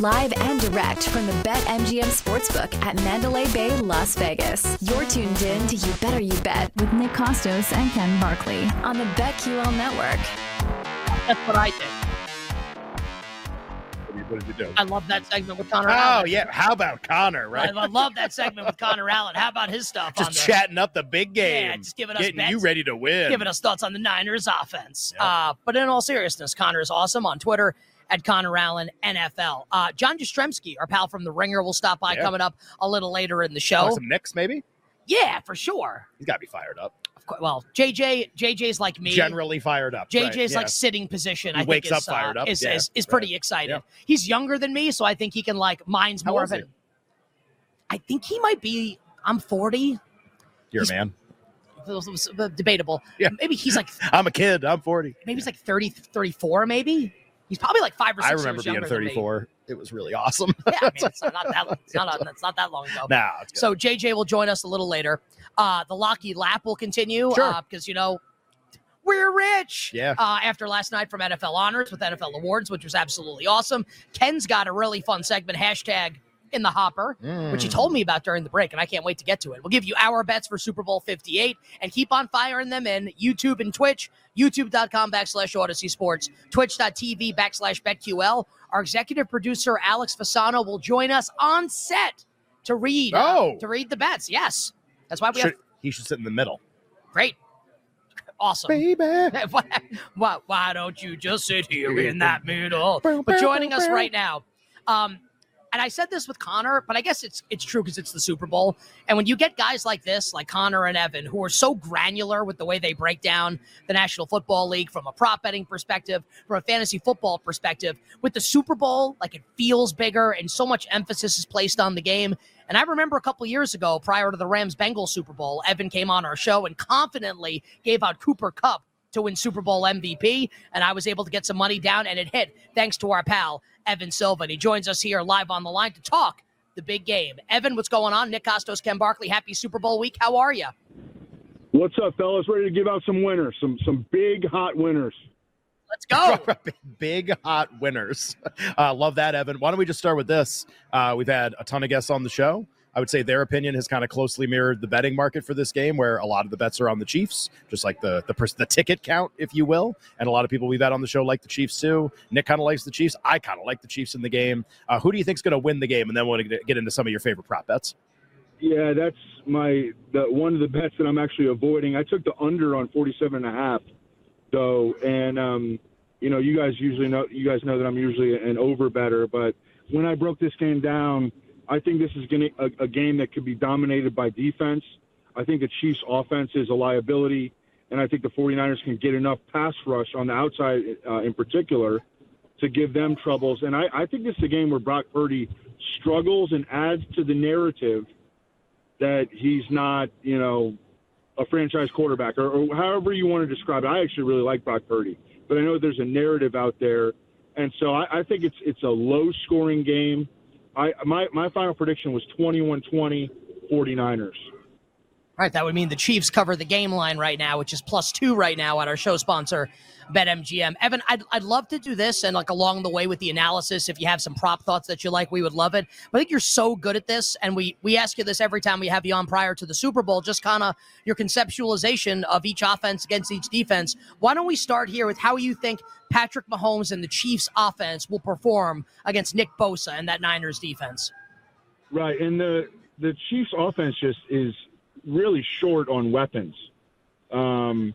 Live and direct from the BetMGM Sportsbook at Mandalay Bay, Las Vegas. You're tuned in to You Better You Bet with Nick Costos and Ken Barkley on the BetQL Network. That's what I did. What did you do? I love that segment with Connor Oh Allen. yeah, how about Connor? Right, I, I love that segment with Connor Allen. How about his stuff on just the, chatting up the big game. Yeah, just giving us getting bets. you ready to win. giving us thoughts on the Niners offense. Yep. Uh, but in all seriousness, Connor is awesome on Twitter at Connor Allen NFL. Uh, John Jastremski, our pal from the Ringer, will stop by Yeah. coming up a little later in the Talk show. some Knicks, maybe. Yeah, for sure. He's got to be fired up. Of course. Well, JJ, JJ's like me. Generally fired up. JJ's right, like sitting position. He I think wakes is, up fired uh, up. Is, Yeah, is, is right. pretty excited. Yeah. He's younger than me, so I think he can like mine's How more of is an. I think he might be. I'm 40. You're a man. It it uh, debatable. Yeah. Maybe he's like I'm a kid. I'm 40. maybe he's like 30, 34. Maybe he's probably like five or six I remember being younger than me. 34. It was really awesome. Yeah, I mean, it's not that. It's not, it's not that long ago. nah. So JJ will join us a little later. Uh, the Lockheed lap will continue Sure. because you know we're rich. Yeah. Uh, after last night from NFL Honors with NFL Awards, which was absolutely awesome. Ken's got a really fun segment. Hashtag in the hopper, which he Mm. told me about during the break, and I can't wait to get to it. We'll give you our bets for Super Bowl 58 and keep on firing them in YouTube and Twitch, youtube.com backslash Audacy Sports, twitch.tv backslash BetQL. Our executive producer, Alex Fasano, will join us on set to read uh, Oh. to read the bets. Yes. That's why we Should- have he should sit in the middle. great. Awesome. Baby. why, why don't you just sit here in that middle? But joining us right now, um, and I said this with Connor, but I guess it's it's true because it's the Super Bowl. And when you get guys like this, like Connor and Evan, who are so granular with the way they break down the National Football League from a prop betting perspective, from a fantasy football perspective, with the Super Bowl, like it feels bigger and so much emphasis is placed on the game. And I remember a couple years ago, prior to the Rams Bengals Super Bowl, Evan came on our show and confidently gave out Cooper Kupp to win Super Bowl MVP. And I was able to get some money down, and it hit thanks to our pal, Evan Silva. And he joins us here live on the line to talk the big game. Evan, what's going on? Nick Costos, Ken Barkley, happy Super Bowl week. How are you? What's up, fellas? Ready to give out some winners, some some big hot winners. Let's go. big, big hot winners. Uh, love that, Evan. Why don't we just start with this? Uh, we've had a ton of guests on the show. I would say their opinion has kind of closely mirrored the betting market for this game, where a lot of the bets are on the Chiefs, just like the the, the ticket count, if you will. And a lot of people we've had on the show like the Chiefs too. Nick kind of likes the Chiefs. I kind of like the Chiefs in the game. Uh, who do you think's going to win the game? And then we'll get into some of your favorite prop bets. Yeah, that's my the one of the bets that I'm actually avoiding. I took the under on 47 and a half, though, and um, you know, you guys usually know you guys know that I'm usually an over better, but when I broke this game down, I think this is going to a, a game that could be dominated by defense. I think the Chiefs' offense is a liability, and I think the 49ers can get enough pass rush on the outside, uh, in particular, to give them troubles. And I, I think this is a game where Brock Purdy struggles and adds to the narrative that he's not, you know, a franchise quarterback or, or however you want to describe it. I actually really like Brock Purdy, but I know there's a narrative out there. And so I, I think it's it's a low scoring game. I my, my final prediction was 21-20 49ers. Right, that would mean the Chiefs cover the game line right now, which is plus two right now at our show sponsor, BetMGM. Evan, I'd, I'd love to do this and like along the way with the analysis, if you have some prop thoughts that you like, we would love it. But I think you're so good at this, and we we ask you this every time we have you on prior to the Super Bowl, just kind of your conceptualization of each offense against each defense. Why don't we start here with how you think Patrick Mahomes and the Chiefs offense will perform against Nick Bosa and that Niners defense? Right, and the the Chiefs offense just is really short on weapons. Um,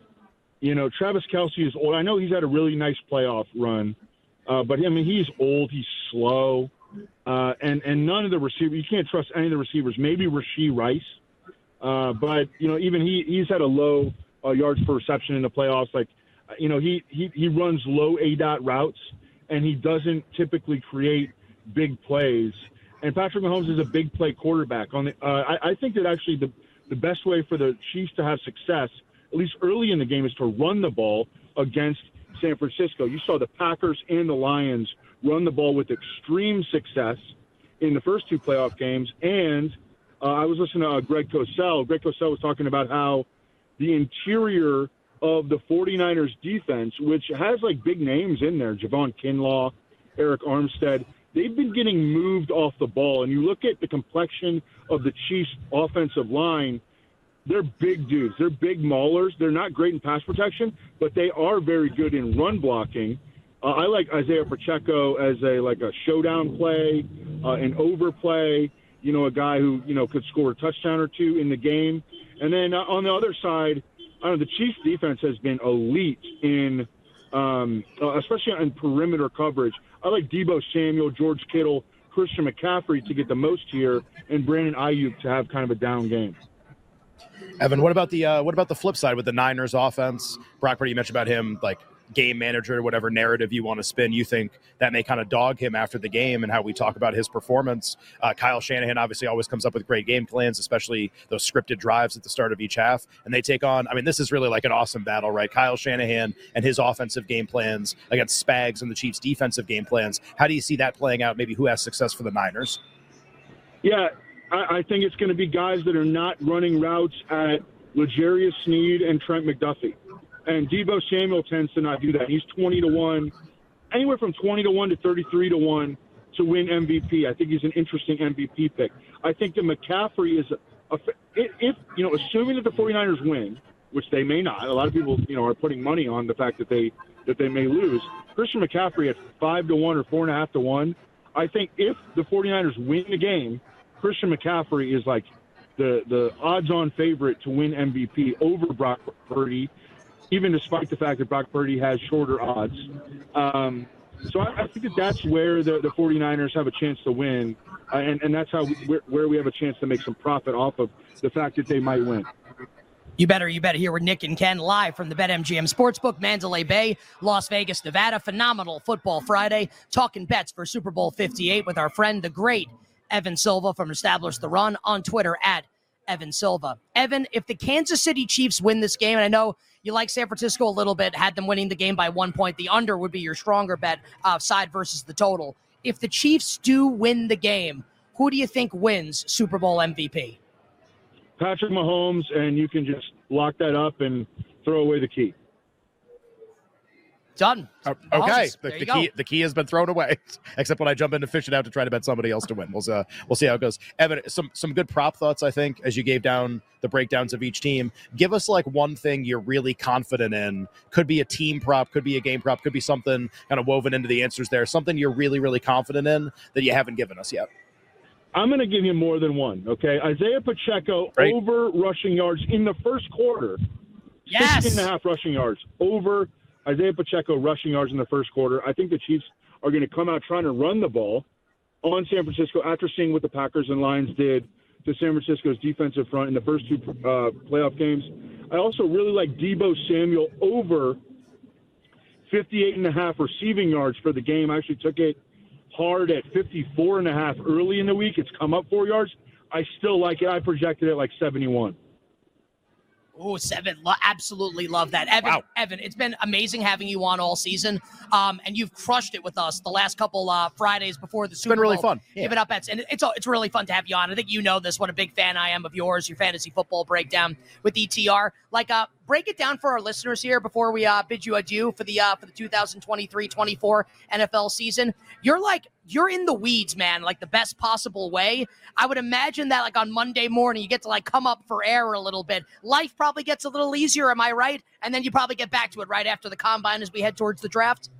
you know, Travis Kelce is old. I know he's had a really nice playoff run, uh, but I mean, he's old. He's slow, uh, and and none of the receivers. You can't trust any of the receivers. Maybe Rashee Rice, uh, but you know, even he he's had a low uh, yards per reception in the playoffs. Like, you know, he he he runs low aDOT routes, and he doesn't typically create big plays. And Patrick Mahomes is a big play quarterback. On the, uh, I, I think that actually the the best way for the Chiefs to have success, at least early in the game, is to run the ball against San Francisco. You saw the Packers and the Lions run the ball with extreme success in the first two playoff games. And uh, I was listening to uh, Greg Cosell. Greg Cosell was talking about how the interior of the 49ers defense, which has like big names in there, Javon Kinlaw, Arik Armstead, they've been getting moved off the ball. And you look at the complexion of the Chiefs' offensive line, they're big dudes. They're big maulers. They're not great in pass protection, but they are very good in run blocking. Uh, I like Isaiah Pacheco as a like a showdown play, uh, an overplay. You know, a guy who you know could score a touchdown or two in the game. And then uh, on the other side, I don't know, the Chiefs' defense has been elite in, um, uh, especially in perimeter coverage. I like Deebo Samuel, George Kittle, Christian McCaffrey to get the most here, and Brandon Aiyuk to have kind of a down game. Evan, what about the uh, what about the flip side with the Niners offense? Brock Purdy, you mentioned about him like game manager, whatever narrative you want to spin, you think that may kind of dog him after the game and how we talk about his performance. Uh, Kyle Shanahan obviously always comes up with great game plans, especially those scripted drives at the start of each half. And they take on, I mean, this is really like an awesome battle, right? Kyle Shanahan and his offensive game plans against Spags and the Chiefs' defensive game plans. How do you see that playing out? Maybe who has success for the Niners? Yeah, I, I think it's going to be guys that are not running routes at L'Jarius Sneed and Trent McDuffie. And Deebo Samuel tends to not do that. He's 20 to 1, anywhere from 20 to 1 to 33 to 1 to win MVP. I think he's an interesting MVP pick. I think that McCaffrey is, a, if, you know, assuming that the 49ers win, which they may not, a lot of people, you know, are putting money on the fact that they that they may lose. Christian McCaffrey at 5 to 1 or 4.5 to 1. I think if the 49ers win the game, Christian McCaffrey is like the, the odds on favorite to win MVP over Brock Purdy even despite the fact that Brock Purdy has shorter odds. Um, so I, I, think that that's where the, the 49ers have a chance to win, uh, and, and that's how we, where we have a chance to make some profit off of the fact that they might win. You better, you better hear with Nick and Ken live from the BetMGM Sportsbook, Mandalay Bay, Las Vegas, Nevada. Phenomenal football Friday, talking bets for Super Bowl 58 with our friend, the great Evan Silva from Establish the Run on Twitter at Evan Silva. Evan, if the Kansas City Chiefs win this game, and I know you like San Francisco a little bit, had them winning the game by one point, the under would be your stronger bet uh, side versus the total. If the Chiefs do win the game, who do you think wins Super Bowl MVP? Patrick Mahomes, and you can just lock that up and throw away the key. Done. Uh, okay, the, the key the key has been thrown away. Except when I jump into fishing out to try to bet somebody else to win. We'll uh, we'll see how it goes. Evan, some some good prop thoughts I think as you gave down the breakdowns of each team. Give us like one thing you're really confident in. Could be a team prop, could be a game prop, could be something kind of woven into the answers there. Something you're really really confident in that you haven't given us yet. I'm going to give you more than one. Okay, Isaiah Pacheco right. over rushing yards in the first quarter. Yes, 16 and a half rushing yards over Isaiah Pacheco rushing yards in the first quarter. I think the Chiefs are going to come out trying to run the ball on San Francisco after seeing what the Packers and Lions did to San Francisco's defensive front in the first two uh, playoff games. I also really like Deebo Samuel over 58 and a half receiving yards for the game. I actually took it hard at 54 and a half early in the week. It's come up four yards. I still like it. I projected it like 71. Oh, seven. Lo- absolutely love that. Evan, Wow. Evan, it's been amazing having you on all season. Um, and you've crushed it with us the last couple uh, Fridays before the Super Bowl. been really fun. Yeah. Giving up bets. And it's it's really fun to have you on. I think you know this, what a big fan I am of yours, your fantasy football breakdown with ETR. Like, uh, break it down for our listeners here before we uh, bid you adieu for the uh, for the 2023-24 NFL season. You're like you're in the weeds, man, like the best possible way. I would imagine that like on Monday morning you get to like come up for air a little bit. Life probably gets a little easier, am I right? And then you probably get back to it right after the combine as we head towards the draft.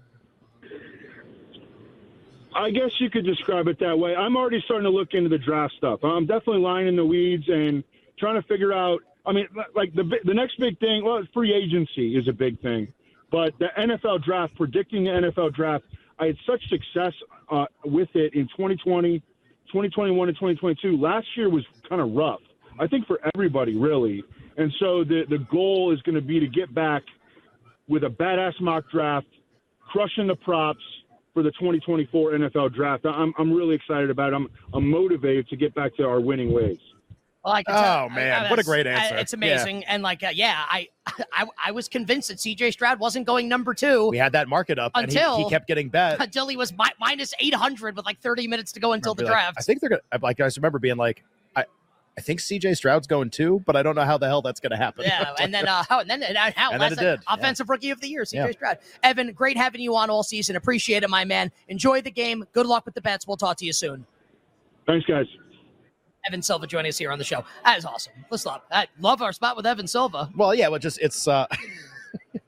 I guess you could describe it that way. I'm already starting to look into the draft stuff. I'm definitely lying in the weeds and trying to figure out. I mean, like the the next big thing. Well, free agency is a big thing, but the NFL draft, predicting the NFL draft, I had such success uh, with it in 2020, 2021, and 2022. Last year was kind of rough. I think for everybody, really. And so the the goal is going to be to get back with a badass mock draft, crushing the props for the 2024 NFL draft. I'm I'm really excited about it. I'm I'm motivated to get back to our winning ways. Well, I can Oh, man, I- what a that's- great I- answer. It's Yeah. amazing, and like, uh, yeah, I, I, I was convinced that C.J. Stroud wasn't going number two We had that market up, and he, Until- he kept getting bet. until he was mi- minus eight hundred with like thirty minutes to go until the Be like, draft. I think they're gonna. Like I just remember being like, I, I think C.J. Stroud's going too, but I don't know how the hell that's going to happen. Yeah, and then uh, how and then and how And then last it night, did, yeah. offensive rookie of the year, CJ Yeah. Stroud. Evan, great having you on all season. Appreciate it, my man. Enjoy the game. Good luck with the bets. We'll talk to you soon. Thanks, guys. Evan Silva joining us here on the show. That is awesome. Let's love. I love our spot with Evan Silva. well, yeah, well, just it's. uh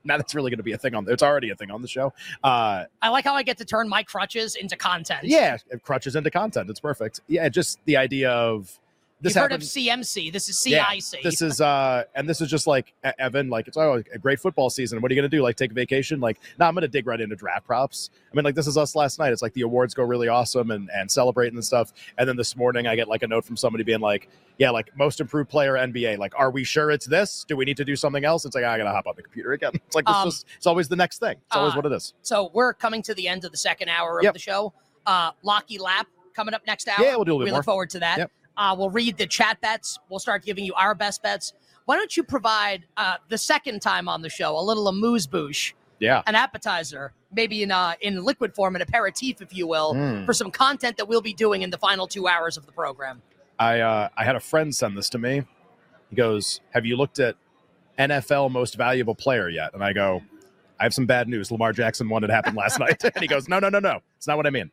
Now that's really going to be a thing on. It's already a thing on the show. Uh I like how I get to turn my crutches into content. Yeah, crutches into content. It's perfect. Yeah, just the idea of this You've heard of. CMC. This is Yeah, CIC. This is uh and this is just like Evan, like it's oh, a great football season. What are you gonna do? Like take a vacation? Like, no, I'm gonna dig right into draft props. I mean, like this is us last night. It's like the awards go really awesome and and celebrating and stuff. And then this morning I get like a note from somebody being like, Yeah, like most improved player NBA. Like, are we sure it's this? Do we need to do something else? It's like I gotta hop on the computer again. It's like this Um, just it's always the next thing. It's always uh, what it is. so we're coming to the end of the second hour of Yep. the show. Uh, Locky Lap coming up next hour. Yeah, we'll do a little we bit look forward to that. Yep. Uh, we'll read the chat bets. We'll start giving you our best bets. Why don't you provide uh, the second time on the show a little amuse bouche, Yeah. an appetizer, maybe in uh, in liquid form, an aperitif, if you will, Mm. for some content that we'll be doing in the final two hours of the program. I uh, I had a friend send this to me. He goes, "Have you looked at NFL Most Valuable Player yet?" And I go, "I have some bad news. Lamar Jackson won. It happened last night." And he goes, "No, no, no, no. It's not what I mean.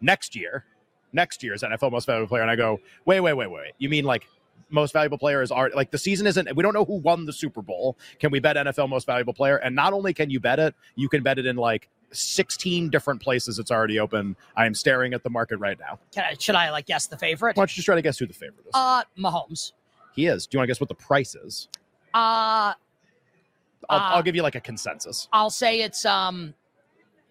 Next year, next year's NFL Most Valuable Player." And I go, "Wait, wait, wait, wait. You mean like?" Most valuable player is art. Like the season isn't. We don't know who won the Super Bowl. Can we bet NFL most valuable player? And not only can you bet it, you can bet it in like 16 different places. It's already open. I am staring at the market right now. Can I, should I like guess the favorite? Why don't you just try to guess who the favorite is? Uh, Mahomes. He is. Do you want to guess what the price is? Uh, I'll, Uh, I'll give you like a consensus. I'll say it's um,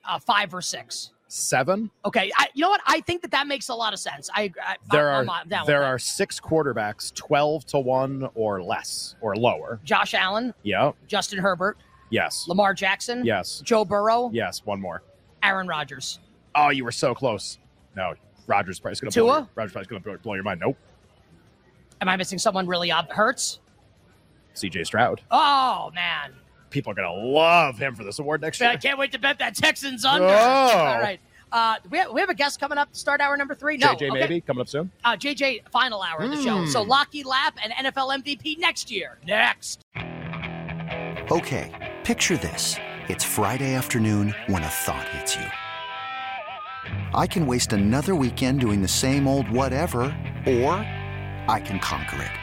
uh, five or six. Seven. Okay, I, you know what? I think that that makes a lot of sense. I, I There I'm, are I'm there are six quarterbacks, twelve to one or less or lower. Josh Allen, Yeah. Justin Herbert, Yes. Lamar Jackson, Yes. Joe Burrow, Yes. One more. Aaron Rodgers. Oh, you were so close. No, Rodgers probably going to blow Tua? your, Rodgers probably going to blow your mind. Nope. Am I missing someone really hurts? C.J. Stroud. Oh man, People are going to love him for this award next year. I can't wait to bet that Texans under. Oh. All right. Uh, we, have, we have a guest coming up to start hour number three. No, JJ okay. maybe coming up soon. Uh, JJ, final hour of the show. Hmm. So Locky Lap and NFL MVP next year. Next. Okay, picture this. It's Friday afternoon when a thought hits you. I can waste another weekend doing the same old whatever, or I can conquer it.